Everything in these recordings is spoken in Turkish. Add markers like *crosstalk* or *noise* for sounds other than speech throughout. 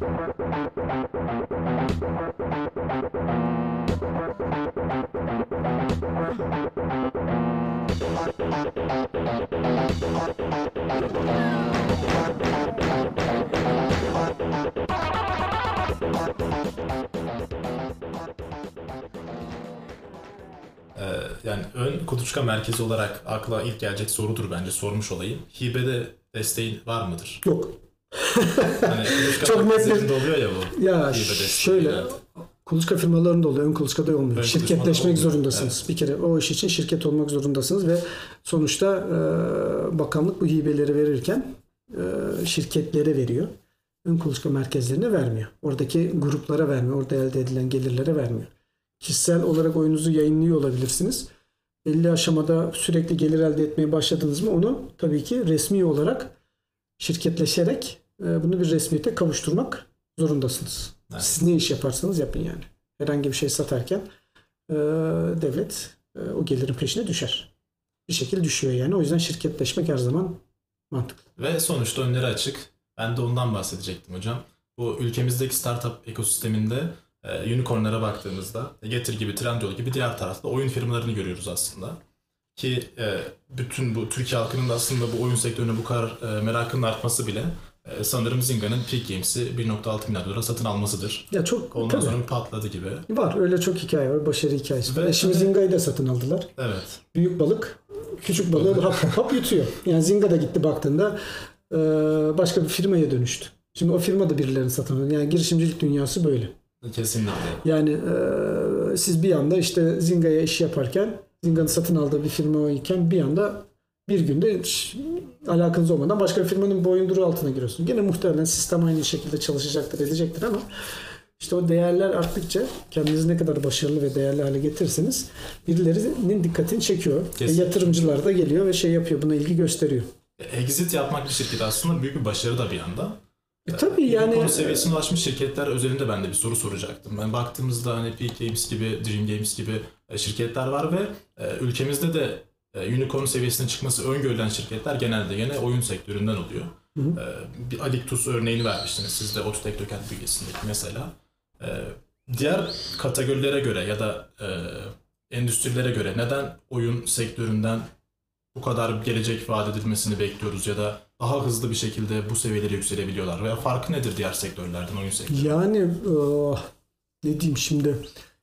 Ee, yani ön kuluçka merkezi olarak akla ilk gelecek sorudur bence sormuş olayım. Hibede desteğin var mıdır? Yok. Hani Çok net bir- oluyor ya bu. Ya şöyle Evet. kuluçka firmalarında oluyor. Ön kuluçkada olmuyor. Ön Şirketleşmek olmuyor, zorundasınız. Bir kere o iş için şirket olmak zorundasınız ve sonuçta e, bakanlık bu hibeleri verirken e, şirketlere veriyor. Ön kuluçka merkezlerine vermiyor. Oradaki gruplara vermiyor. Orada elde edilen gelirlere vermiyor. Kişisel olarak oyununuzu yayınlıyor olabilirsiniz. Belli aşamada sürekli gelir elde etmeye başladınız mı onu tabii ki resmi olarak şirketleşerek bunu bir resmiyete kavuşturmak zorundasınız. Evet. Siz ne iş yaparsanız yapın yani. Herhangi bir şey satarken e, devlet e, o gelirin peşine düşer. Bir şekilde düşüyor yani. O yüzden şirketleşmek her zaman mantıklı. Ve sonuçta önleri açık. Ben de ondan bahsedecektim hocam. Bu ülkemizdeki startup ekosisteminde e, unicornlara baktığımızda Getir gibi, Trendyol gibi diğer tarafta oyun firmalarını görüyoruz aslında. Ki e, bütün bu Türkiye halkının da aslında bu oyun sektörüne bu kadar e, merakının artması bile sanırım Zinga'nın Peak Games'i 1.6 milyar dolara satın almasıdır. Ya çok Ondan tabii. sonra bir patladı gibi. var. Öyle çok hikaye var. Başarı hikayesi var. Ve şimdi hani- Zinga'yı da satın aldılar. Evet. Büyük balık küçük balığı hap, *laughs* hap yutuyor. Yani Zinga da gitti baktığında e, başka bir firmaya dönüştü. Şimdi o firma da birilerini satın alıyor. Yani girişimcilik dünyası böyle. Kesinlikle. Yani e, siz bir anda işte Zinga'ya iş yaparken Zinga'nın satın aldığı bir firma iken bir anda bir günde hiç alakanız olmadan başka bir firmanın boyunduruğu altına giriyorsun. Gene muhtemelen sistem aynı şekilde çalışacaktır, edecektir ama işte o değerler arttıkça kendinizi ne kadar başarılı ve değerli hale getirirseniz birilerinin dikkatini çekiyor. Kesinlikle. yatırımcılar da geliyor ve şey yapıyor, buna ilgi gösteriyor. Exit yapmak bir şirket aslında büyük bir başarı da bir yanda. E tabii yani Unicorn seviyesine ulaşmış şirketler özelinde ben de bir soru soracaktım. Ben baktığımızda hani Peak Games gibi, Dream Games gibi e, şirketler var ve e, ülkemizde de unicorn seviyesine çıkması öngörülen şirketler genelde gene oyun sektöründen oluyor. Hı hı. E, bir Alictus örneğini vermiştiniz siz de Ototek Döken bünyesindeki mesela. E, diğer kategorilere göre ya da e, endüstrilere göre neden oyun sektöründen bu kadar gelecek vaat edilmesini bekliyoruz ya da daha hızlı bir şekilde bu seviyelere yükselebiliyorlar veya farkı nedir diğer sektörlerden oyun sektörü? Yani ah, ne diyeyim şimdi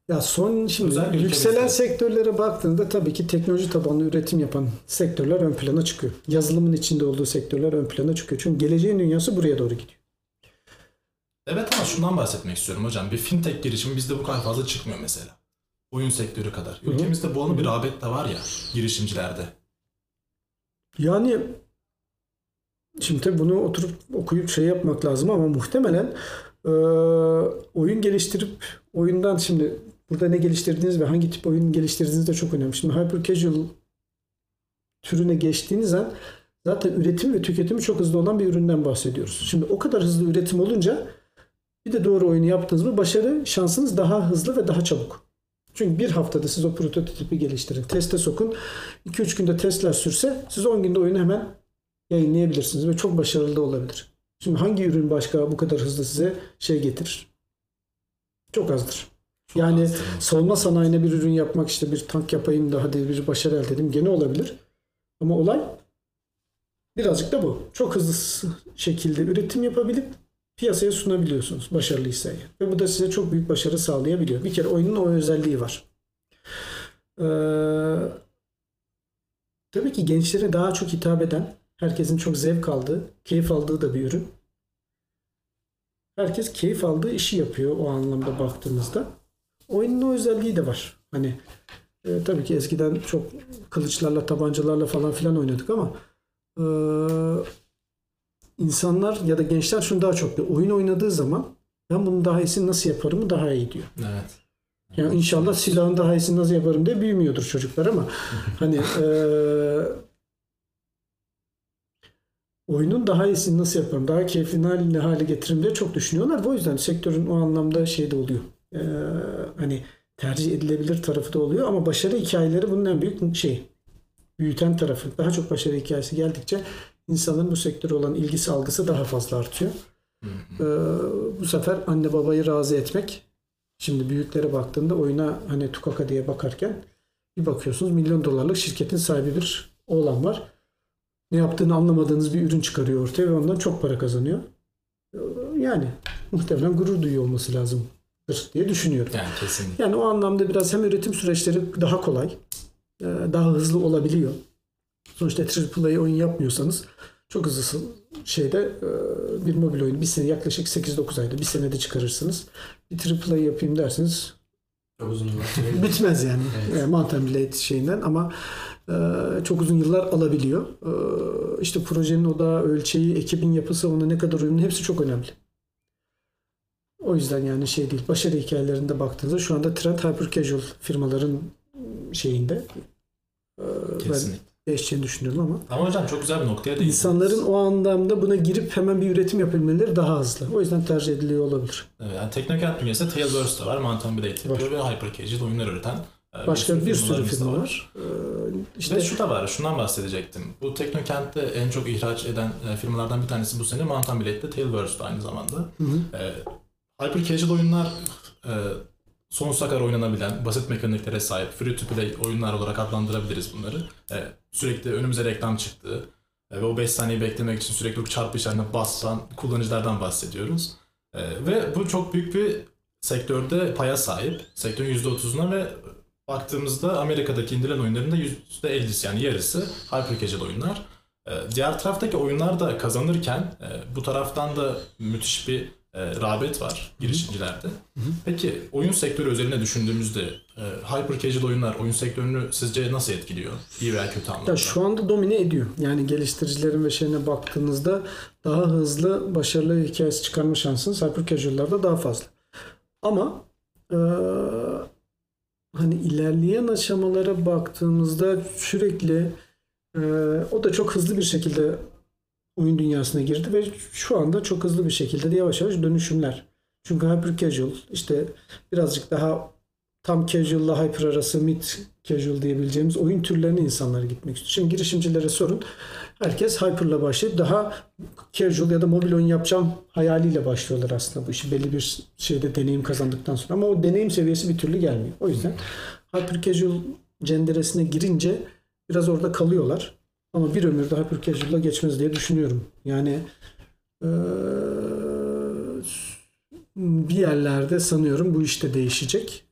ya son şimdi Özellikle yükselen ülkemizde. sektörlere baktığında tabii ki teknoloji tabanlı üretim yapan sektörler ön plana çıkıyor. Yazılımın içinde olduğu sektörler ön plana çıkıyor. Çünkü geleceğin dünyası buraya doğru gidiyor. Evet ama şundan bahsetmek istiyorum hocam. Bir fintech girişimi bizde bu kadar fazla çıkmıyor mesela. Oyun sektörü kadar. Ülkemizde bu anı bir rağbet de var ya girişimcilerde. Yani şimdi tabii bunu oturup okuyup şey yapmak lazım ama muhtemelen e, oyun geliştirip oyundan şimdi burada ne geliştirdiğiniz ve hangi tip oyun geliştirdiğiniz de çok önemli. Şimdi hyper casual türüne geçtiğiniz an zaten üretim ve tüketimi çok hızlı olan bir üründen bahsediyoruz. Şimdi o kadar hızlı üretim olunca bir de doğru oyunu yaptınız mı başarı şansınız daha hızlı ve daha çabuk. Çünkü bir haftada siz o prototipi geliştirin. Teste sokun. 2-3 günde testler sürse siz 10 günde oyunu hemen yayınlayabilirsiniz ve çok başarılı da olabilir. Şimdi hangi ürün başka bu kadar hızlı size şey getirir? Çok azdır. Yani savunma sanayine bir ürün yapmak işte bir tank yapayım da hadi bir başarı elde edeyim gene olabilir. Ama olay birazcık da bu. Çok hızlı şekilde üretim yapabilip piyasaya sunabiliyorsunuz başarılıysa. Ve bu da size çok büyük başarı sağlayabiliyor. Bir kere oyunun o özelliği var. Ee, tabii ki gençlere daha çok hitap eden, herkesin çok zevk aldığı, keyif aldığı da bir ürün. Herkes keyif aldığı işi yapıyor o anlamda baktığımızda. Oyunun o özelliği de var. Hani e, tabii ki eskiden çok kılıçlarla, tabancalarla falan filan oynadık ama e, insanlar ya da gençler şunu daha çok diyor. Oyun oynadığı zaman ben bunu daha iyisini nasıl yaparımı daha iyi diyor. Evet. Yani inşallah silahın daha iyisini nasıl yaparım diye büyümüyordur çocuklar ama *laughs* hani eee, oyunun daha iyisini nasıl yaparım, daha keyifli hale, getiririm diye çok düşünüyorlar. O yüzden sektörün o anlamda şey de oluyor. Eee, hani tercih edilebilir tarafı da oluyor ama başarı hikayeleri bunun en büyük şey. Büyüten tarafı. Daha çok başarı hikayesi geldikçe insanların bu sektöre olan ilgisi algısı daha fazla artıyor. Ee, bu sefer anne babayı razı etmek. Şimdi büyüklere baktığında oyuna hani Tukaka diye bakarken bir bakıyorsunuz milyon dolarlık şirketin sahibi bir oğlan var. Ne yaptığını anlamadığınız bir ürün çıkarıyor ortaya ve ondan çok para kazanıyor. Ee, Yani muhtemelen gurur duyuyor olması lazımdır diye düşünüyorum. Yani kesinlikle. Yani o anlamda biraz hem üretim süreçleri daha kolay, e, daha hızlı olabiliyor. Sonuçta AAA oyun yapmıyorsanız çok hızlı şeyde e, bir mobil oyun bir sene yaklaşık 8-9 ayda bir senede çıkarırsınız. Bir AAA yapayım dersiniz Çok uzun yıllar. *laughs* bitmez yani. Evet. E, Mountain Blade şeyinden ama e, çok uzun yıllar alabiliyor. E, işte projenin odağı, ölçeği, ekibin yapısı, ona ne kadar uyumlu hepsi çok önemli. O yüzden yani şey değil. Başarı hikayelerinde baktığınızda şu anda trend hyper casual firmaların şeyinde. E, ben Kesinlikle. değişeceğini düşünüyorum ama Ama hocam çok güzel bir noktaya değindiniz. insanların o anlamda buna girip hemen bir üretim yapabilmeleri daha hızlı. O yüzden tercih ediliyor olabilir. Evet, yani Teknokent bünyesinde Tailverse de var. Mountain Blade yapıyor ve Hyper Casual oyunlar üreten e, Başka bir sürü firmalarımız da firma var. E, işte Ve şu da var, şundan bahsedecektim. Bu Teknokent'te en çok ihraç eden e, firmalardan bir tanesi bu sene Mountain Blade'de Tailverse de aynı zamanda. Hı hı. E, Hyper Casual oyunlar e, sonsuza kadar oynanabilen, basit mekaniklere sahip, free to play oyunlar olarak adlandırabiliriz bunları. E, sürekli önümüze reklam çıktı e, ve o 5 saniyeyi beklemek için sürekli çarpı işaretine basan kullanıcılardan bahsediyoruz. E, ve bu çok büyük bir sektörde paya sahip. Sektörün %30'una ve baktığımızda Amerika'daki indirilen oyunların da %50'si yani yarısı hyper casual oyunlar. E, diğer taraftaki oyunlar da kazanırken e, bu taraftan da müthiş bir e, rağbet var girişimcilerde. Peki oyun sektörü özelinde düşündüğümüzde e, hyper casual oyunlar oyun sektörünü sizce nasıl etkiliyor? İyi veya kötü anlamda. Ya şu anda domine ediyor. Yani geliştiricilerin ve şeyine baktığınızda daha hızlı, başarılı hikayesi çıkarma şansınız hyper casual'larda daha fazla. Ama eee, hani ilerleyen aşamalara baktığımızda sürekli eee, o da çok hızlı bir şekilde oyun dünyasına girdi ve şu anda çok hızlı bir şekilde de yavaş yavaş dönüşümler. Çünkü hyper casual işte birazcık daha tam casual ile hyper arası mid casual diyebileceğimiz oyun türlerine insanlar gitmek istiyor. Şimdi girişimcilere sorun. Herkes hyper'la başlayıp daha casual ya da mobil oyun yapacağım hayaliyle başlıyorlar aslında bu işi belli bir şeyde deneyim kazandıktan sonra ama o deneyim seviyesi bir türlü gelmiyor. O yüzden hyper casual cenderesine girince biraz orada kalıyorlar. Ama bir ömür hyper casual'la geçmez diye düşünüyorum. Yani bir yerlerde sanıyorum bu işte değişecek.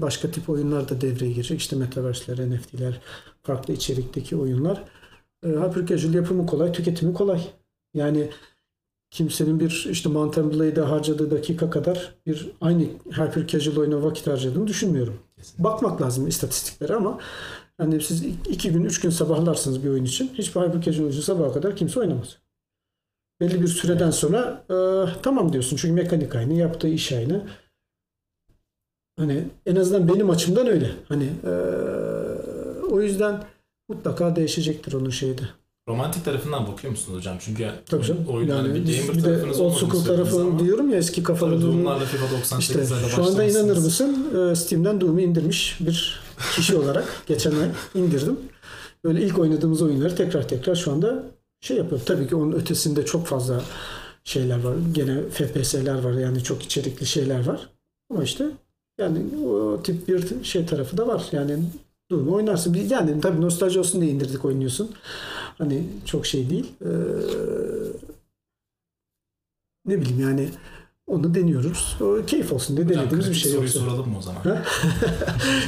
Başka tip oyunlar da devreye girecek. İşte metaverse'ler, NFT'ler, farklı içerikteki oyunlar. Eee, hyper yapımı kolay, tüketimi kolay. Yani kimsenin bir işte Mountain Blade'e harcadığı dakika kadar bir aynı hyper casual oyuna vakit harcadığını düşünmüyorum. Kesinlikle. Bakmak lazım istatistiklere ama yani siz iki gün, üç gün sabahlarsınız bir oyun için. Hiçbir hyper oyuncu sabaha kadar kimse oynamaz. Belli bir süreden sonra e, tamam diyorsun. Çünkü mekanik aynı, yaptığı iş aynı. Hani en azından benim açımdan öyle. Hani e, o yüzden mutlaka değişecektir onun şeyde. Romantik tarafından bakıyor musunuz hocam? Çünkü Tabii canım. oyun hani Yani bir gamer bir de old school tarafı ama diyorum ya eski kafalı Doom'larla FIFA 98'lerde İşte şu anda inanır mısın e, Steam'den Doom'u indirmiş bir kişi olarak *laughs* geçen ay indirdim. Böyle ilk oynadığımız oyunları tekrar tekrar şu anda şey yapıyor. Tabii ki onun ötesinde çok fazla şeyler var. Gene FPS'ler var yani çok içerikli şeyler var. Ama işte yani o tip bir şey tarafı da var. Yani Doom'u oynarsın. Yani tabii nostalji olsun diye indirdik oynuyorsun. Hani çok şey değil. Ee, ne bileyim yani onu deniyoruz. O keyif olsun diye denediğimiz bir şey soruyu yoksa. soralım mı o zaman? *laughs*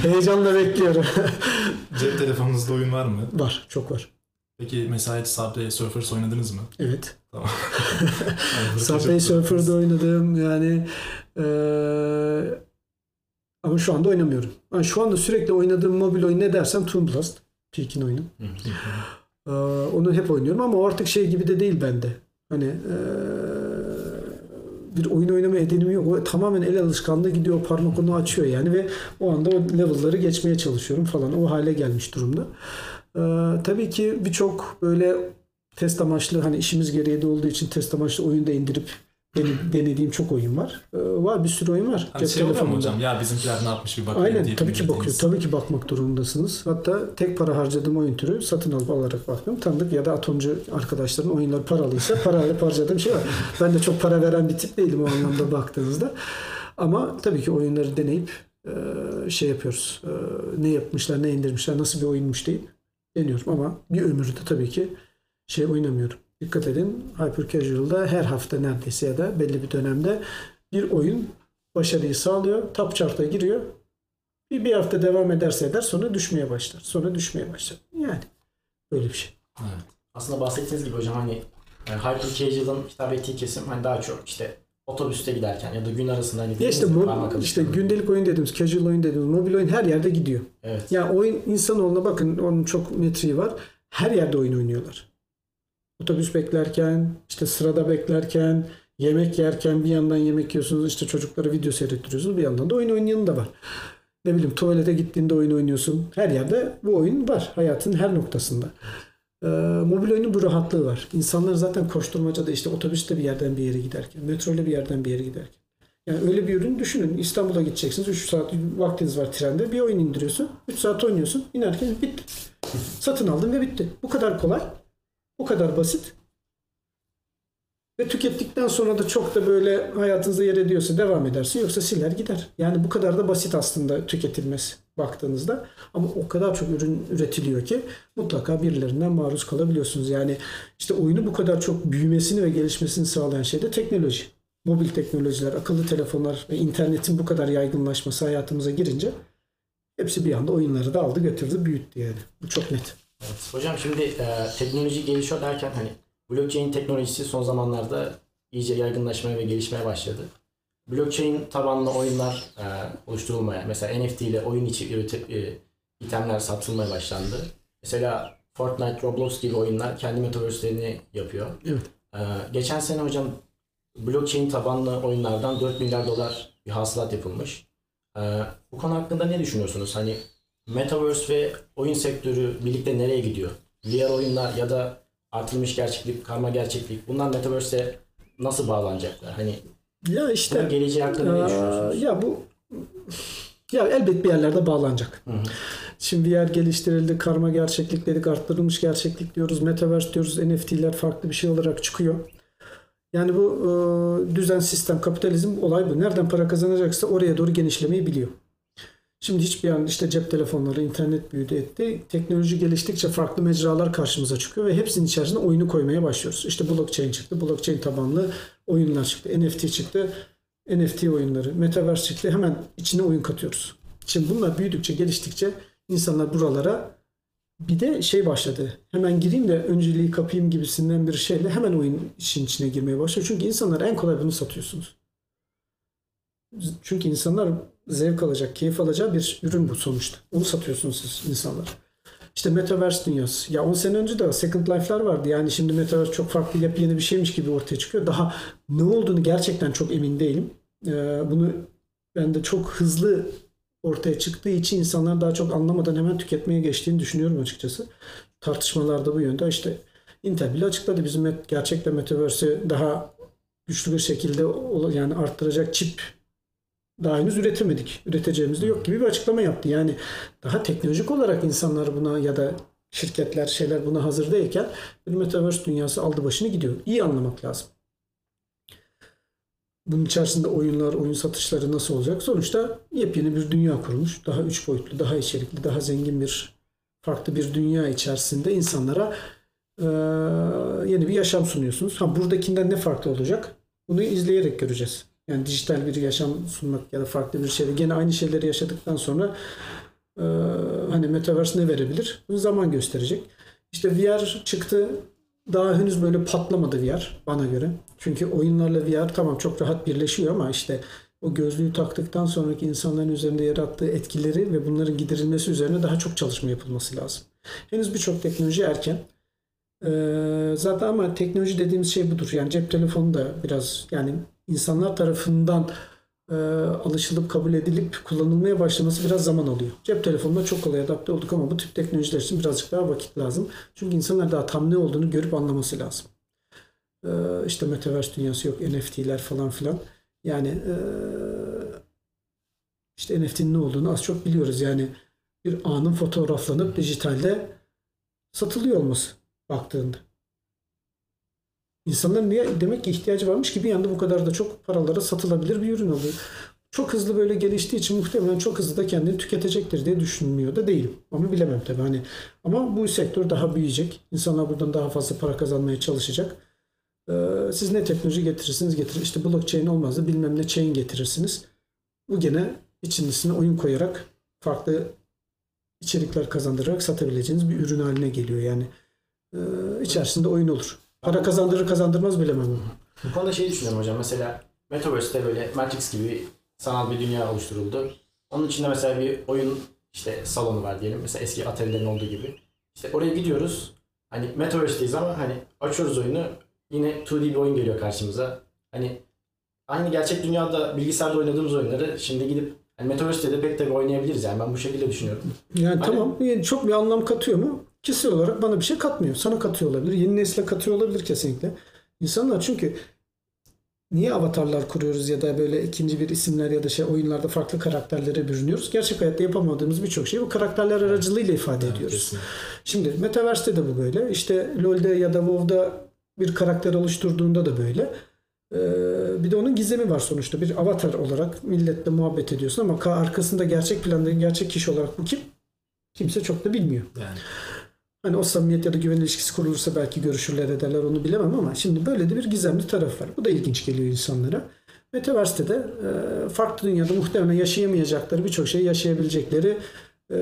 Heyecanla bekliyorum. *laughs* Cep telefonunuzda oyun var mı? var, çok var. Peki mesela hiç Subway Surfers oynadınız mı? Evet. Tamam. *laughs* Subway Surfer'da oynadım yani eee, ama şu anda oynamıyorum. Yani şu anda sürekli oynadığım mobil oyun ne dersem Toon Blast. Peak'in oyunu. Eee, onu hep oynuyorum ama artık şey gibi de değil bende. Hani eee, bir oyun oynama edenim yok. O tamamen el alışkanlığı gidiyor. Parmak onu açıyor yani ve o anda o level'ları geçmeye çalışıyorum falan. O hale gelmiş durumda. Eee, tabii ki birçok böyle test amaçlı hani işimiz gereği de olduğu için test amaçlı oyun da indirip denediğim çok oyun var. Ee, var bir sürü oyun var. Hani Cep şey telefonunda. hocam? Ya bizimkiler ne yapmış bir bakayım Aynen deyip tabii ki bakıyor. Tabii ki bakmak durumundasınız. Hatta tek para harcadığım oyun türü satın alıp alarak baktım. Tanıdık ya da atomcu arkadaşların oyunları paralıysa *laughs* parayla harcadığım şey var. Ben de çok para veren bir tip değilim o anlamda baktığınızda. Ama tabii ki oyunları deneyip e, şey yapıyoruz. E, ne yapmışlar, ne indirmişler, nasıl bir oyunmuş deyip deniyorum. Ama bir ömürde tabii ki şey oynamıyorum. Dikkat edin Hyper Casual'da her hafta neredeyse ya da belli bir dönemde bir oyun başarıyı sağlıyor. Top chart'a giriyor. Bir, bir hafta devam ederse eder sonra düşmeye başlar. Sonra düşmeye başlar. Yani böyle bir şey. Evet. Aslında bahsettiğiniz gibi hocam hani e, Hyper Casual'ın hitap ettiği kesim hani daha çok işte otobüste giderken ya da gün arasında hani Ya işte, dediğiniz mo- parmak işte gündelik oyun dediğimiz, casual oyun dediğimiz, mobil oyun her yerde gidiyor. Evet. Ya oyun insanoğluna bakın onun çok metriği var. Her yerde oyun oynuyorlar. Otobüs beklerken, işte sırada beklerken, yemek yerken bir yandan yemek yiyorsunuz, işte çocuklara video seyrettiriyorsunuz, bir yandan da oyun oynayanı da var. Ne bileyim tuvalete gittiğinde oyun oynuyorsun. Her yerde bu oyun var. Hayatın her noktasında. Ee, mobil oyunun bu rahatlığı var. İnsanlar zaten koşturmacada işte otobüste bir yerden bir yere giderken, metroyla bir yerden bir yere giderken. Yani öyle bir ürün düşünün. İstanbul'a gideceksiniz. 3 saat vaktiniz var trende. Bir oyun indiriyorsun. 3 saat oynuyorsun. İnerken bitti. Satın aldın ve bitti. Bu kadar kolay. Bu kadar basit. Ve tükettikten sonra da çok da böyle hayatınızda yer ediyorsa devam edersin. Yoksa siler gider. Yani bu kadar da basit aslında tüketilmesi baktığınızda. Ama o kadar çok ürün üretiliyor ki mutlaka birilerinden maruz kalabiliyorsunuz. Yani işte oyunu bu kadar çok büyümesini ve gelişmesini sağlayan şey de teknoloji mobil teknolojiler, akıllı telefonlar ve internetin bu kadar yaygınlaşması hayatımıza girince hepsi bir anda oyunları da aldı götürdü büyüttü yani. Bu çok net. Evet. Hocam şimdi e, teknoloji gelişiyor derken hani blockchain teknolojisi son zamanlarda iyice yaygınlaşmaya ve gelişmeye başladı. Blockchain tabanlı oyunlar e, oluşturulmaya, mesela NFT ile oyun içi e, itemler satılmaya başlandı. Mesela Fortnite, Roblox gibi oyunlar kendi metaverse'lerini yapıyor. Evet. E, geçen sene hocam blockchain tabanlı oyunlardan 4 milyar dolar bir hasılat yapılmış. E, bu konu hakkında ne düşünüyorsunuz? Hani Metaverse ve oyun sektörü birlikte nereye gidiyor? VR oyunlar ya da artırılmış gerçeklik, karma gerçeklik bunlar Metaverse'e nasıl bağlanacaklar? Hani Ya bunun işte geleceği hakkında ne düşünüyorsunuz? ya bu ya elbet bir yerlerde bağlanacak. Hı hı. Şimdi VR geliştirildi, karma gerçeklik dedik, arttırılmış gerçeklik diyoruz, metaverse diyoruz, NFT'ler farklı bir şey olarak çıkıyor. Yani bu e, düzen, sistem, kapitalizm olay bu. Nereden para kazanacaksa oraya doğru genişlemeyi biliyor. Şimdi hiçbir an işte cep telefonları, internet büyüdü etti. Teknoloji geliştikçe farklı mecralar karşımıza çıkıyor ve hepsinin içerisine oyunu koymaya başlıyoruz. İşte blockchain çıktı, blockchain tabanlı oyunlar çıktı, NFT çıktı, NFT oyunları, metaverse çıktı. Hemen içine oyun katıyoruz. Şimdi bunlar büyüdükçe, geliştikçe insanlar buralara bir de şey başladı. Hemen gireyim de önceliği kapayım gibisinden bir şeyle hemen oyun işin içine girmeye başlıyor. Çünkü insanlar en kolay bunu satıyorsunuz. Çünkü insanlar zevk alacak, keyif alacağı bir ürün bu sonuçta. Onu satıyorsunuz siz insanlar. İşte Metaverse dünyası. Ya 10 sene önce de Second Life'lar vardı. Yani şimdi Metaverse çok farklı, yepyeni bir şeymiş gibi ortaya çıkıyor. Daha ne olduğunu gerçekten çok emin değilim. Ee, bunu ben de çok hızlı ortaya çıktığı için insanlar daha çok anlamadan hemen tüketmeye geçtiğini düşünüyorum açıkçası. Tartışmalar da bu yönde. İşte Intel bile açıkladı bizim gerçekten Metaverse'i daha güçlü bir şekilde yani arttıracak çip daha henüz üretemedik. Üreteceğimiz de yok gibi bir açıklama yaptı. Yani daha teknolojik olarak insanlar buna ya da şirketler şeyler buna hazır değilken bir Metaverse dünyası aldı başını gidiyor. İyi anlamak lazım. Bunun içerisinde oyunlar, oyun satışları nasıl olacak? Sonuçta yepyeni bir dünya kurulmuş. Daha üç boyutlu, daha içerikli, daha zengin bir farklı bir dünya içerisinde insanlara eee, yeni bir yaşam sunuyorsunuz. Ha buradakinden ne farklı olacak? Bunu izleyerek göreceğiz. Yani dijital bir yaşam sunmak ya da farklı bir şey. Gene aynı şeyleri yaşadıktan sonra eee, hani Metaverse ne verebilir? Bunu zaman gösterecek. İşte VR çıktı. Daha henüz böyle patlamadı VR bana göre. Çünkü oyunlarla VR tamam çok rahat birleşiyor ama işte o gözlüğü taktıktan sonraki insanların üzerinde yarattığı etkileri ve bunların giderilmesi üzerine daha çok çalışma yapılması lazım. Henüz birçok teknoloji erken. Ee, zaten ama teknoloji dediğimiz şey budur. Yani cep telefonu da biraz yani insanlar tarafından e, alışılıp kabul edilip kullanılmaya başlaması biraz zaman alıyor. Cep telefonuna çok kolay adapte olduk ama bu tip teknolojiler için birazcık daha vakit lazım. Çünkü insanlar daha tam ne olduğunu görüp anlaması lazım. Ee, işte Metaverse dünyası yok, NFT'ler falan filan. Yani ee, işte NFT'nin ne olduğunu az çok biliyoruz. Yani bir anın fotoğraflanıp dijitalde satılıyor olması baktığında. İnsanların niye demek ki ihtiyacı varmış ki bir anda bu kadar da çok paralara satılabilir bir ürün oluyor. Çok hızlı böyle geliştiği için muhtemelen çok hızlı da kendini tüketecektir diye düşünmüyor da değilim. Ama bilemem tabii hani. Ama bu sektör daha büyüyecek. İnsanlar buradan daha fazla para kazanmaya çalışacak. Ee, siz ne teknoloji getirirsiniz getirin. İşte blockchain olmaz da bilmem ne chain getirirsiniz. Bu gene içerisine oyun koyarak farklı içerikler kazandırarak satabileceğiniz bir ürün haline geliyor. Yani e, içerisinde oyun olur. Para kazandırır kazandırmaz bilemem ama. Bu konuda şey düşünüyorum hocam. Mesela Metaverse'te böyle Matrix gibi sanal bir dünya oluşturuldu. Onun içinde mesela bir oyun işte salonu var diyelim. Mesela eski Atari'lerin olduğu gibi. İşte oraya gidiyoruz. Hani Metaverse'deyiz ama hani açıyoruz oyunu. Yine 2D bir oyun geliyor karşımıza. Hani aynı gerçek dünyada bilgisayarda oynadığımız oyunları şimdi gidip hani Metaverse'de de pek tabii oynayabiliriz yani. Ben bu şekilde düşünüyorum. Yani Aynen. tamam yani çok bir anlam katıyor mu? Kişisel olarak bana bir şey katmıyor. Sana katıyor olabilir. Yeni nesile katıyor olabilir kesinlikle. İnsanlar çünkü niye avatarlar kuruyoruz ya da böyle ikinci bir isimler ya da şey oyunlarda farklı karakterlere bürünüyoruz? Gerçek hayatta yapamadığımız birçok şeyi bu karakterler aracılığıyla ifade ediyoruz. Kesinlikle. Şimdi Metaverse'de de bu böyle. İşte LoL'de ya da WoW'da bir karakter oluşturduğunda da böyle. Ee, bir de onun gizemi var sonuçta. Bir avatar olarak milletle muhabbet ediyorsun ama ka- arkasında gerçek planda gerçek kişi olarak bu kim? Kimse çok da bilmiyor. Yani Hani o samimiyet ya da güven ilişkisi kurulursa belki görüşürler ederler onu bilemem ama şimdi böyle de bir gizemli taraf var. Bu da ilginç geliyor insanlara. Metaverse'de de e, farklı dünyada muhtemelen yaşayamayacakları birçok şey yaşayabilecekleri e,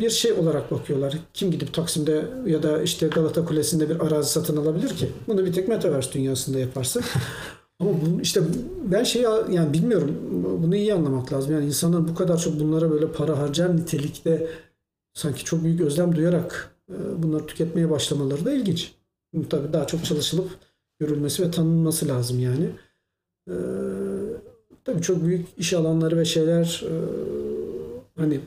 bir şey olarak bakıyorlar. Kim gidip Taksim'de ya da işte Galata Kulesi'nde bir arazi satın alabilir ki? Bunu bir tek Metaverse dünyasında yaparsın. *laughs* Ama bu, işte ben şey yani bilmiyorum bunu iyi anlamak lazım. Yani insanlar bu kadar çok bunlara böyle para harcar nitelikte sanki çok büyük özlem duyarak bunları tüketmeye başlamaları da ilginç. Tabii daha çok çalışılıp görülmesi ve tanınması lazım yani. E, tabii çok büyük iş alanları ve şeyler e, hani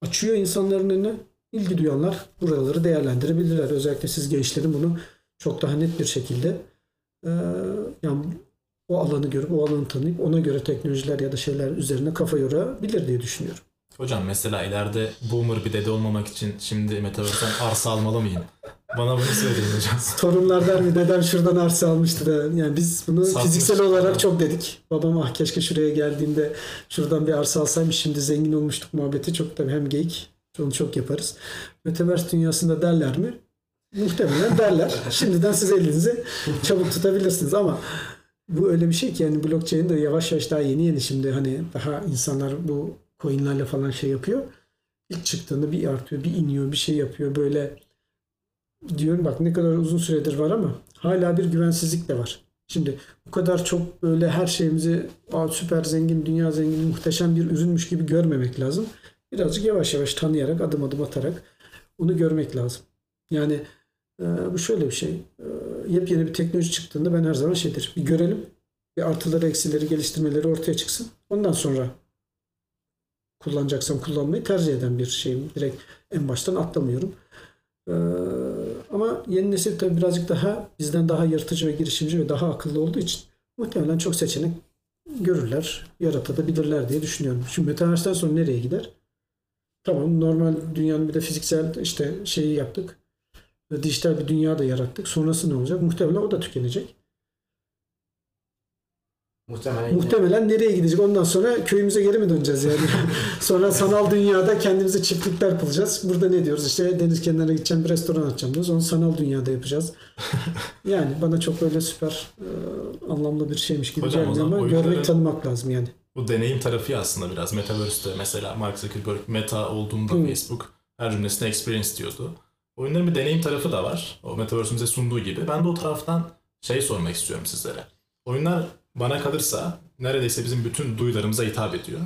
açıyor insanların önüne. İlgi duyanlar buraları değerlendirebilirler. Özellikle siz gençlerin bunu çok daha net bir şekilde e, yani o alanı görüp o alanı tanıyıp ona göre teknolojiler ya da şeyler üzerine kafa yorabilir diye düşünüyorum. Hocam mesela ileride boomer bir dede olmamak için şimdi Metaverse'den arsa almalı mıyım? Bana bunu söyleyin hocam. *laughs* Torunlar der mi dedem şuradan arsa almıştı da yani biz bunu Satmış. fiziksel olarak çok dedik. Babam ah keşke şuraya geldiğinde şuradan bir arsa alsaymış şimdi zengin olmuştuk muhabbeti çok tabii hem geyik onu çok yaparız. Metaverse dünyasında derler mi? Muhtemelen derler. *laughs* Şimdiden siz elinizi çabuk tutabilirsiniz ama bu öyle bir şey ki yani blockchain de yavaş yavaş daha yeni yeni şimdi hani daha insanlar bu coinlerle falan şey yapıyor. İlk çıktığında bir artıyor, bir iniyor, bir şey yapıyor böyle diyorum bak ne kadar uzun süredir var ama hala bir güvensizlik de var. Şimdi bu kadar çok böyle her şeyimizi süper zengin, dünya zengini, muhteşem bir ürünmüş gibi görmemek lazım. Birazcık yavaş yavaş tanıyarak, adım adım atarak onu görmek lazım. Yani e, bu şöyle bir şey. E, yepyeni bir teknoloji çıktığında ben her zaman şeydir. Bir görelim. Bir artıları, eksileri, geliştirmeleri ortaya çıksın. Ondan sonra kullanacaksam kullanmayı tercih eden bir şeyim. Direkt en baştan atlamıyorum. Ee, ama yeni nesil tabii birazcık daha bizden daha yaratıcı ve girişimci ve daha akıllı olduğu için muhtemelen çok seçenek görürler, yaratabilirler diye düşünüyorum. Şimdi Metaverse'den sonra nereye gider? Tamam normal dünyanın bir de fiziksel işte şeyi yaptık. Dijital bir dünya da yarattık. Sonrası ne olacak? Muhtemelen o da tükenecek. Muhtemelen Muhtemelen nereye gidecek? Ondan sonra köyümüze geri mi döneceğiz yani? *laughs* sonra sanal dünyada kendimize çiftlikler bulacağız. Burada ne diyoruz? İşte deniz kenarına gideceğim bir restoran açacağım diyoruz. Onu sanal dünyada yapacağız. *laughs* Yani bana çok böyle süper e, anlamlı bir şeymiş gibi Hocam, zaman ama görmek tanımak lazım yani. Bu deneyim tarafı aslında biraz. Metaverse'de mesela Mark Zuckerberg meta olduğunda Hı. Facebook her cümlesine experience diyordu. Oyunların bir deneyim tarafı da var. O Metaverse'ün sunduğu gibi. Ben de o taraftan şey sormak istiyorum sizlere. Oyunlar bana kalırsa neredeyse bizim bütün duyularımıza hitap ediyor.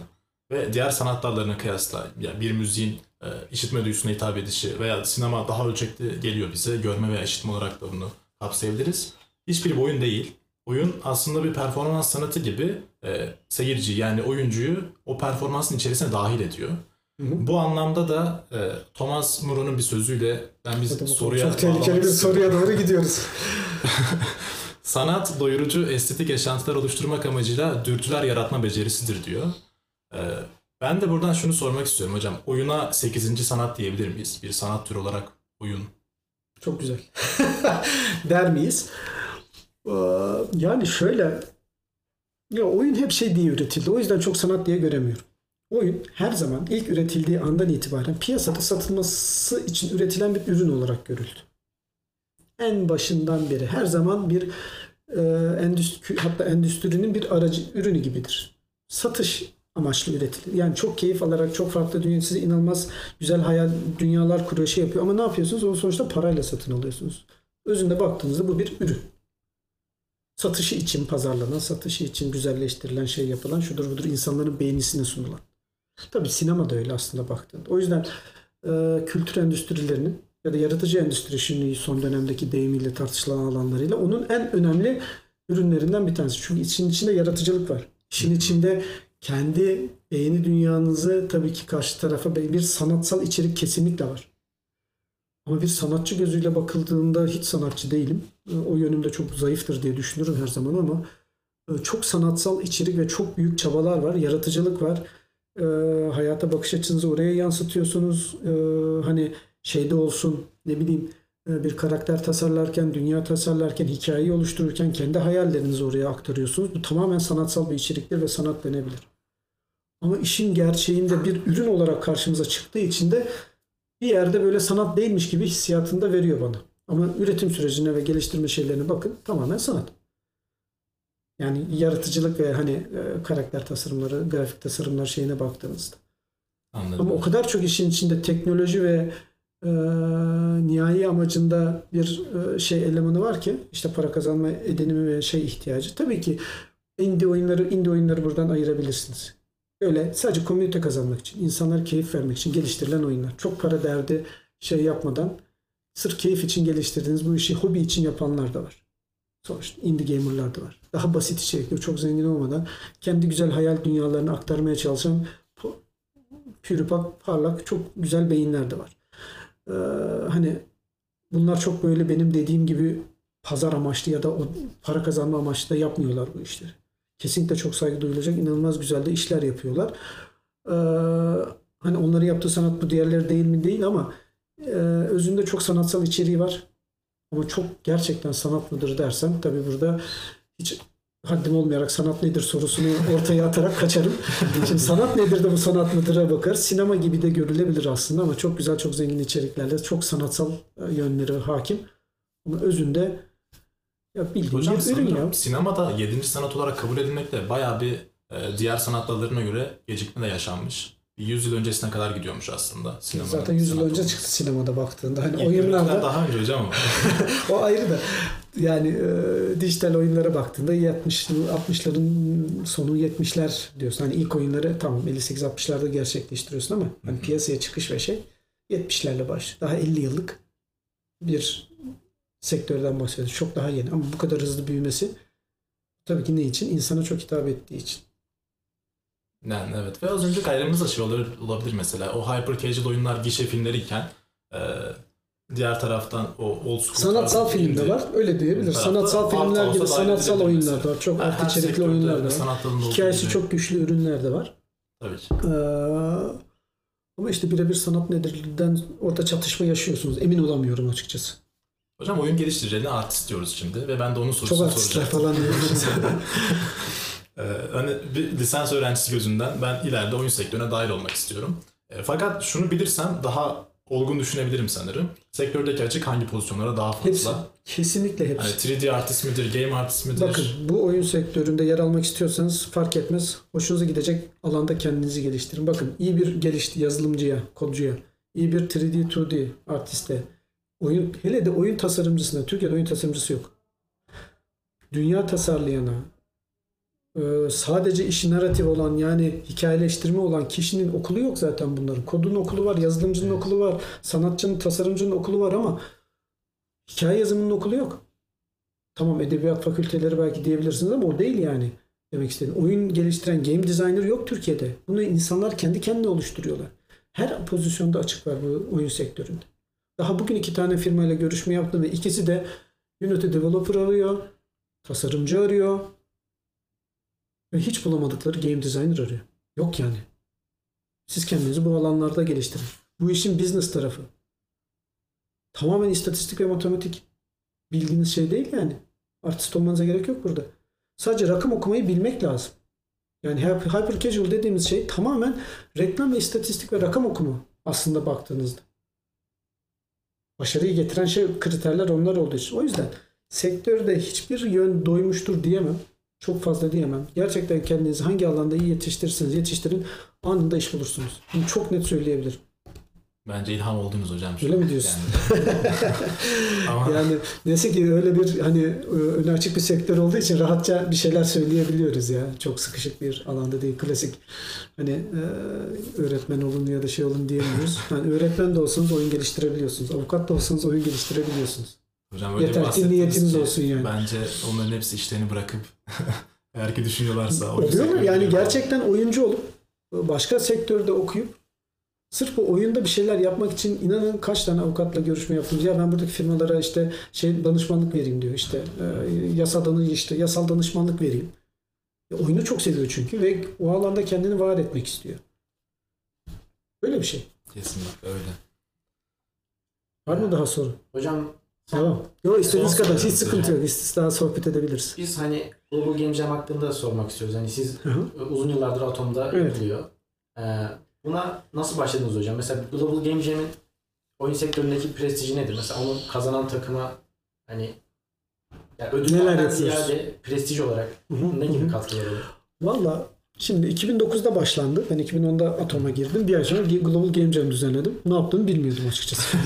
Ve diğer sanat dallarına kıyasla yani bir müziğin e, işitme duyusuna hitap edişi veya sinema daha ölçekli geliyor bize. Görme veya işitme olarak da bunu kapsayabiliriz. Hiçbir bir oyun değil. Oyun aslında bir performans sanatı gibi e, seyirci yani oyuncuyu o performansın içerisine dahil ediyor. Hı hı. Bu anlamda da e, Thomas Moreau'nun bir sözüyle ben Hadi bakalım. soruya çok tehlikeli bir soruya doğru gidiyoruz. *laughs* Sanat doyurucu estetik yaşantılar oluşturmak amacıyla dürtüler yaratma becerisidir diyor. Ee, ben de buradan şunu sormak istiyorum hocam. Oyuna 8. sanat diyebilir miyiz? Bir sanat türü olarak oyun. Çok güzel. *laughs* Der miyiz? Ee, Yani şöyle ya oyun hep şey diye üretildi. O yüzden çok sanat diye göremiyorum. Oyun her zaman ilk üretildiği andan itibaren piyasada satılması için üretilen bir ürün olarak görüldü. En başından beri her zaman bir e, endüstri, hatta endüstrinin bir aracı ürünü gibidir. Satış amaçlı üretilir. Yani çok keyif alarak çok farklı dünya size inanılmaz güzel hayal dünyalar kuruyor şey yapıyor ama ne yapıyorsunuz? Onu sonuçta parayla satın alıyorsunuz. Özünde baktığınızda bu bir ürün. Satışı için pazarlanan, satışı için güzelleştirilen şey yapılan şudur budur insanların beğenisine sunulan. Tabii sinema da öyle aslında baktığında. O yüzden e, kültür endüstrilerinin ya da yaratıcı endüstri şimdi son dönemdeki deyimiyle tartışılan alanlarıyla onun en önemli ürünlerinden bir tanesi. Çünkü için içinde yaratıcılık var. İşin içinde kendi beğeni dünyanızı tabii ki karşı tarafa bir sanatsal içerik kesinlikle var. Ama bir sanatçı gözüyle bakıldığında hiç sanatçı değilim. O yönümde çok zayıftır diye düşünürüm her zaman ama e, çok sanatsal içerik ve çok büyük çabalar var. Yaratıcılık var. E, hayata bakış açınızı oraya yansıtıyorsunuz. E, hani şeyde olsun ne bileyim e, bir karakter tasarlarken, dünya tasarlarken, hikayeyi oluştururken kendi hayallerinizi oraya aktarıyorsunuz. Bu tamamen sanatsal bir içeriktir ve sanat denebilir. Ama işin gerçeğinde bir ürün olarak karşımıza çıktığı için de bir yerde böyle sanat değilmiş gibi hissiyatını da veriyor bana. Ama üretim sürecine ve geliştirme şeylerine bakın tamamen sanat. Yani yaratıcılık ve hani e, karakter tasarımları, grafik tasarımlar şeyine baktığınızda. Anladım. Ama o kadar çok işin içinde teknoloji ve e, nihai amacında bir e, şey elemanı var ki işte para kazanma edinimi ve şey ihtiyacı. Tabii ki indie oyunları indie oyunları buradan ayırabilirsiniz. Öyle sadece komünite kazanmak için, insanlara keyif vermek için geliştirilen oyunlar. Çok para derdi şey yapmadan sırf keyif için geliştirdiğiniz bu işi hobi için yapanlar da var. Sonuçta indie gamerlar da var. Daha basit içerikli, çok zengin olmadan kendi güzel hayal dünyalarını aktarmaya çalışan pürüpak, parlak, çok güzel beyinler de var. Ee, hani bunlar çok böyle benim dediğim gibi pazar amaçlı ya da o para kazanma amaçlı da yapmıyorlar bu işleri. Kesinlikle çok saygı duyulacak, inanılmaz güzel de işler yapıyorlar. Ee, hani onları yaptığı sanat bu diğerleri değil mi değil ama e, özünde çok sanatsal içeriği var. Ama çok gerçekten sanat mıdır dersen tabii burada hiç haddim olmayarak sanat nedir sorusunu ortaya atarak kaçarım. Şimdi sanat nedir de bu sanat mıdır'a bakar. Sinema gibi de görülebilir aslında ama çok güzel, çok zengin içeriklerle, çok sanatsal yönleri hakim. Ama özünde ya bildiğin Hocam bir ürün ya. sinemada 7. sanat olarak kabul edilmekte bayağı bir e, diğer sanat dallarına göre gecikme de yaşanmış. Bir 100 yıl öncesine kadar gidiyormuş aslında sinema. Zaten 100 yıl önce çıktı sinemada baktığında. Hani Oyunlarda oyunlarda daha önce hocam ama. *laughs* o ayrı da yani e, dijital oyunlara baktığında 70 60'ların sonu 70'ler diyorsun. Hani ilk oyunları tamam 58-60'larda gerçekleştiriyorsun ama hani piyasaya çıkış ve şey 70'lerle başlıyor. Daha 50 yıllık bir sektörden bahsediyoruz. Çok daha yeni ama bu kadar hızlı büyümesi tabii ki ne için? İnsana çok hitap ettiği için. Yani evet ve az önce ayrımımız da şey olabilir, olabilir mesela. O hyper casual oyunlar gişe filmleriyken e, diğer taraftan o old school Sanatsal film de var. Öyle diyebiliriz. tarafta Sanatsal filmler gibi sanatsal oyunlar da var. Çok Her- art içerikli oyunlar da var. Hikayesi çok güçlü ürünler de var. Tabii ki. Ee, ama işte birebir sanat nedirden orada çatışma yaşıyorsunuz. Emin olamıyorum açıkçası. Hocam oyun geliştiricilerine artist diyoruz şimdi ve ben de onun sorusunu Çok artistler falan diyoruz. *laughs* Ee, hani bir lisans öğrencisi gözünden ben ileride oyun sektörüne dahil olmak istiyorum. E, fakat şunu bilirsem daha olgun düşünebilirim sanırım. Sektördeki açık hangi pozisyonlara daha fazla? hepsi. Kesinlikle hepsi. Hani 3D artist midir, game artist midir? Bakın bu oyun sektöründe yer almak istiyorsanız fark etmez. Hoşunuza gidecek alanda kendinizi geliştirin. Bakın iyi bir gelişti yazılımcıya, kodcuya, iyi bir 3D, 2D artiste, oyun hele de oyun tasarımcısına, Türkiye'de oyun tasarımcısı yok. Dünya tasarlayana, sadece işi narratif olan yani hikayeleştirme olan kişinin okulu yok zaten bunların. Kodun okulu var, yazılımcının Evet. okulu var, sanatçının, tasarımcının okulu var ama hikaye yazımının okulu yok. Tamam edebiyat fakülteleri belki diyebilirsiniz ama o değil yani demek istedim. Oyun geliştiren game designer yok Türkiye'de. Bunu insanlar kendi kendine oluşturuyorlar. Her pozisyonda açık var bu oyun sektöründe. Daha bugün iki tane firmayla görüşme yaptım ve ikisi de Unity developer arıyor. tasarımcı arıyor ve hiç bulamadıkları game designer arıyor. Yok yani. Siz kendinizi bu alanlarda geliştirin. Bu işin business tarafı. Tamamen istatistik ve matematik bildiğiniz şey değil yani. Artist olmanıza gerek yok burada. Sadece rakam okumayı bilmek lazım. Yani hyper casual dediğimiz şey tamamen reklam ve istatistik ve rakam okuma aslında baktığınızda. Başarıyı getiren şey kriterler onlar olduğu için. O yüzden sektörde hiçbir yön doymuştur diyemem. Çok fazla diyemem. Gerçekten kendinizi hangi alanda iyi yetiştirirseniz yetiştirin anında iş bulursunuz. Bunu çok net söyleyebilirim. Bence ilham oldunuz hocam. Öyle mi diyorsun? Yani. *laughs* Ama *laughs* Yani neyse ki öyle bir hani öne açık bir sektör olduğu için rahatça bir şeyler söyleyebiliyoruz ya. Çok sıkışık bir alanda değil. Klasik hani e, öğretmen olun ya da şey olun diyemiyoruz. Yani öğretmen de olsanız oyun geliştirebiliyorsunuz. Avukat da olsanız oyun geliştirebiliyorsunuz. Hocam öyle Yeter ki niyetiniz ki olsun yani. Bence onların hepsi işlerini bırakıp *laughs* eğer ki düşünüyorlarsa. Oluyor mu? Yani gerçekten oyuncu olup başka sektörde okuyup sırf bu oyunda bir şeyler yapmak için inanın kaç tane avukatla görüşme yaptım. Ya ben buradaki firmalara işte şey danışmanlık vereyim diyor işte e, yasa danı işte yasal danışmanlık vereyim. E, oyunu çok seviyor çünkü ve o alanda kendini var etmek istiyor. Böyle bir şey. Kesinlikle öyle. Var mı daha soru? Hocam Tamam. Yok istediğiniz Son kadar hiç sıkıntı yok. İstis daha sohbet edebiliriz. biz hani Global Game Jam hakkında sormak istiyoruz. Hani siz Hı hı. uzun yıllardır Atom'da Evet. yapılıyor. Ee, buna nasıl başladınız hocam? Mesela Global Game Jam'in oyun sektöründeki prestiji nedir? Mesela onun kazanan takıma hani yani ödüllerden ziyade prestij olarak Hı hı, ne gibi katkıları olur? Valla şimdi 2009'da başlandı. Ben 2010'da Atom'a girdim. Bir ay sonra Global Game Jam düzenledim. Ne yaptığımı bilmiyordum açıkçası.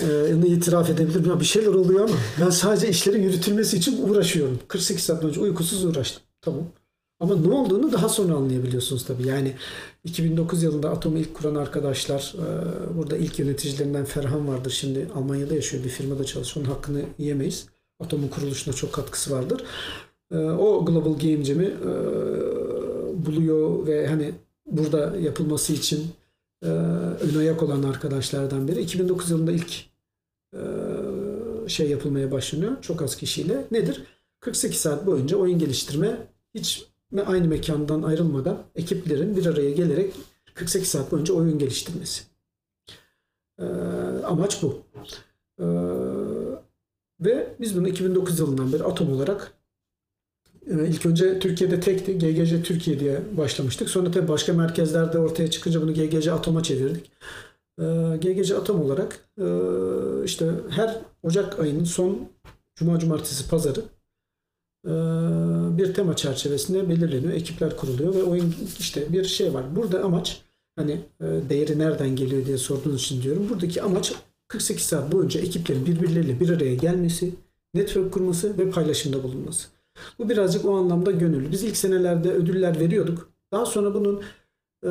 *laughs* ee, itiraf edebilirim. Ya bir şeyler oluyor ama ben sadece işlerin yürütülmesi için uğraşıyorum. 48 saat önce uykusuz uğraştım. Tamam. Ama ne olduğunu daha sonra anlayabiliyorsunuz tabii. Yani 2009 yılında Atom'u ilk kuran arkadaşlar, e, burada ilk yöneticilerinden Ferhan vardır. Şimdi Almanya'da yaşıyor. Bir firmada çalışıyor. Onun hakkını yemeyiz. Atom'un kuruluşuna çok katkısı vardır. E, O Global Game Jam'i e, buluyor ve hani burada yapılması için e, ön ayak olan arkadaşlardan biri. 2009 yılında ilk e, şey yapılmaya başlanıyor. Çok az kişiyle. Nedir? 48 saat boyunca oyun geliştirme hiç aynı mekandan ayrılmadan ekiplerin bir araya gelerek 48 saat boyunca oyun geliştirmesi. E, amaç bu. E, ve biz bunu 2009 yılından beri Atom olarak İlk önce Türkiye'de tekti. GGC Türkiye diye başlamıştık. Sonra tabii başka merkezlerde ortaya çıkınca bunu GGC Atom'a çevirdik. Ee, GGC Atom olarak e, işte her Ocak ayının son Cuma, Cumartesi, Pazarı e, bir tema çerçevesinde belirleniyor. Ekipler kuruluyor ve oyun işte bir şey var. Burada amaç hani e, değeri nereden geliyor diye sorduğunuz için diyorum. Buradaki amaç 48 saat boyunca ekiplerin birbirleriyle bir araya gelmesi, network kurması ve paylaşımda bulunması. Bu birazcık o anlamda gönüllü. Biz ilk senelerde ödüller veriyorduk. Daha sonra bunun e,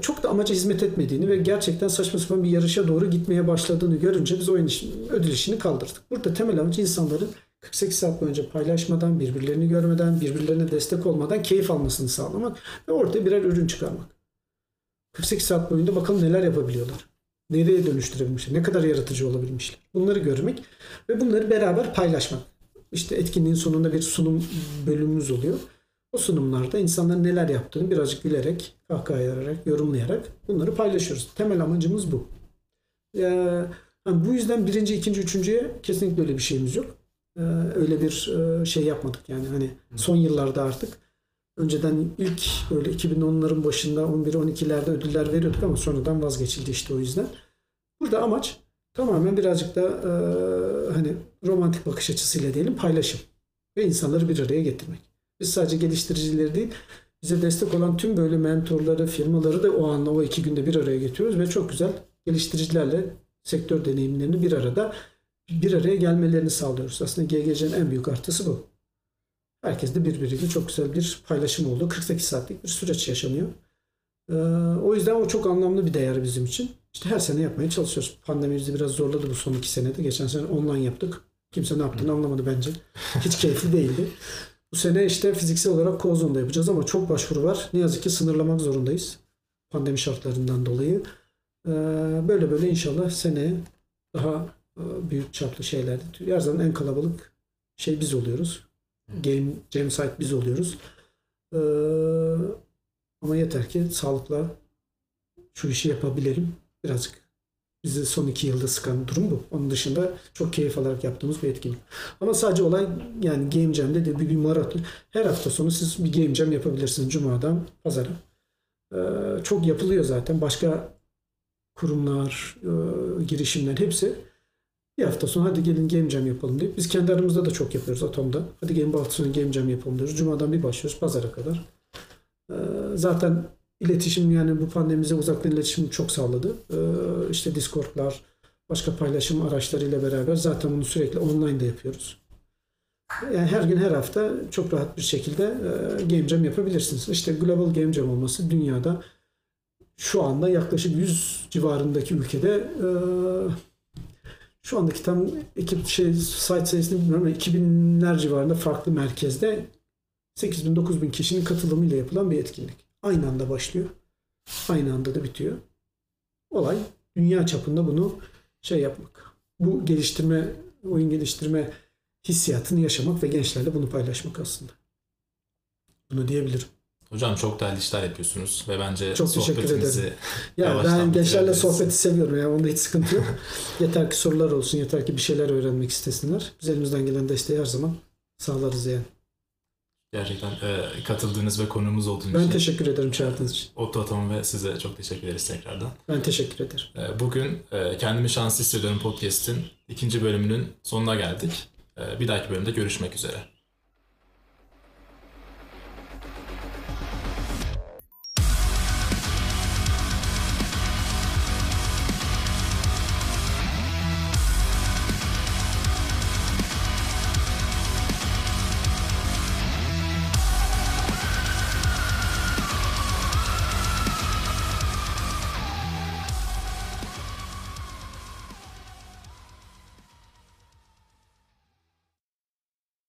çok da amaca hizmet etmediğini ve gerçekten saçma sapan bir yarışa doğru gitmeye başladığını görünce biz oyun işini, ödül işini kaldırdık. Burada temel amaç insanların 48 saat boyunca paylaşmadan, birbirlerini görmeden, birbirlerine destek olmadan keyif almasını sağlamak ve ortaya birer ürün çıkarmak. 48 saat boyunca bakalım neler yapabiliyorlar. Nereye dönüştürebilmişler, ne kadar yaratıcı olabilmişler. Bunları görmek ve bunları beraber paylaşmak. İşte etkinliğin sonunda bir sunum bölümümüz oluyor. O sunumlarda insanların neler yaptığını birazcık gülerek, kahkahalayarak, yorumlayarak bunları paylaşıyoruz. Temel amacımız bu. Ee, bu yüzden birinci, ikinci, üçüncüye kesinlikle öyle bir şeyimiz yok. Ee, öyle bir e, şey yapmadık yani hani son yıllarda artık. Önceden ilk böyle 2010'ların başında 11-12'lerde ödüller veriyorduk ama sonradan vazgeçildi işte o yüzden. Burada amaç tamamen birazcık da e, hani romantik bakış açısıyla diyelim paylaşım ve insanları bir araya getirmek. Biz sadece geliştiricileri değil bize destek olan tüm böyle mentorları, firmaları da o anla o iki günde bir araya getiriyoruz ve çok güzel geliştiricilerle sektör deneyimlerini bir arada bir araya gelmelerini sağlıyoruz. Aslında GGC'nin en büyük artısı bu. Herkes de birbiriyle çok güzel bir paylaşım oldu. 48 saatlik bir süreç yaşanıyor. Ee, o yüzden o çok anlamlı bir değer bizim için. İşte her sene yapmaya çalışıyoruz. Pandemi bizi biraz zorladı bu son iki senede. Geçen sene online yaptık. Kimse ne yaptığını anlamadı bence. *laughs* Hiç keyifli değildi. Bu sene işte fiziksel olarak Kozon'da yapacağız ama çok başvuru var. Ne yazık ki sınırlamak zorundayız. Pandemi şartlarından dolayı. Ee, böyle böyle inşallah seneye daha e, büyük çaplı şeyler. Her zaman en kalabalık şey biz oluyoruz. Game Jam Site biz oluyoruz. Ee, ama yeter ki sağlıkla şu işi yapabilelim. Birazcık bizi son iki yılda sıkan durum bu. Onun dışında çok keyif alarak yaptığımız bir etkinlik. Ama sadece olay yani Game Jam'de de bir, bir maraton. Her hafta sonu siz bir Game Jam yapabilirsiniz. Cuma'dan pazara. Ee, çok yapılıyor zaten. Başka kurumlar, e, girişimler hepsi bir hafta sonra hadi gelin Game Jam yapalım diye. Biz kendi aramızda da çok yapıyoruz Atom'da. Hadi gelin bu hafta sonu Game Jam yapalım diyoruz. Cuma'dan bir başlıyoruz pazara kadar. Ee, zaten iletişim yani bu pandemimize uzaktan iletişim çok sağladı. Ee, işte Discord'lar, başka paylaşım araçlarıyla beraber zaten bunu sürekli online de yapıyoruz. Yani her gün her hafta çok rahat bir şekilde e, Game Jam yapabilirsiniz. İşte Global Game Jam olması dünyada şu anda yaklaşık 100 civarındaki ülkede e, şu andaki tam ekip şey site sayısını bilmiyorum ama 2000'ler civarında farklı merkezde 8000 9000 kişinin katılımıyla yapılan bir etkinlik. Aynı anda başlıyor. Aynı anda da bitiyor. Olay dünya çapında bunu şey yapmak. Bu geliştirme, oyun geliştirme hissiyatını yaşamak ve gençlerle bunu paylaşmak aslında. Bunu diyebilirim. Hocam çok değerli işler yapıyorsunuz ve bence Çok teşekkür sohbetimizi Ya Yavaştan ben gençlerle sohbeti seviyorum ya onda hiç sıkıntı yok. *laughs* yeter ki sorular olsun, yeter ki bir şeyler öğrenmek istesinler. Biz elimizden gelen desteği her zaman sağlarız yani. Gerçekten e, katıldığınız ve konuğumuz olduğunuz Ben için teşekkür ederim çağırdığınız için. Otto Atom ve size çok teşekkür ederiz tekrardan. Ben teşekkür ederim. E, Bugün e, Kendimi Şanslı Hissediyorum Podcast'in ikinci bölümünün sonuna geldik. E, Bir dahaki bölümde görüşmek üzere.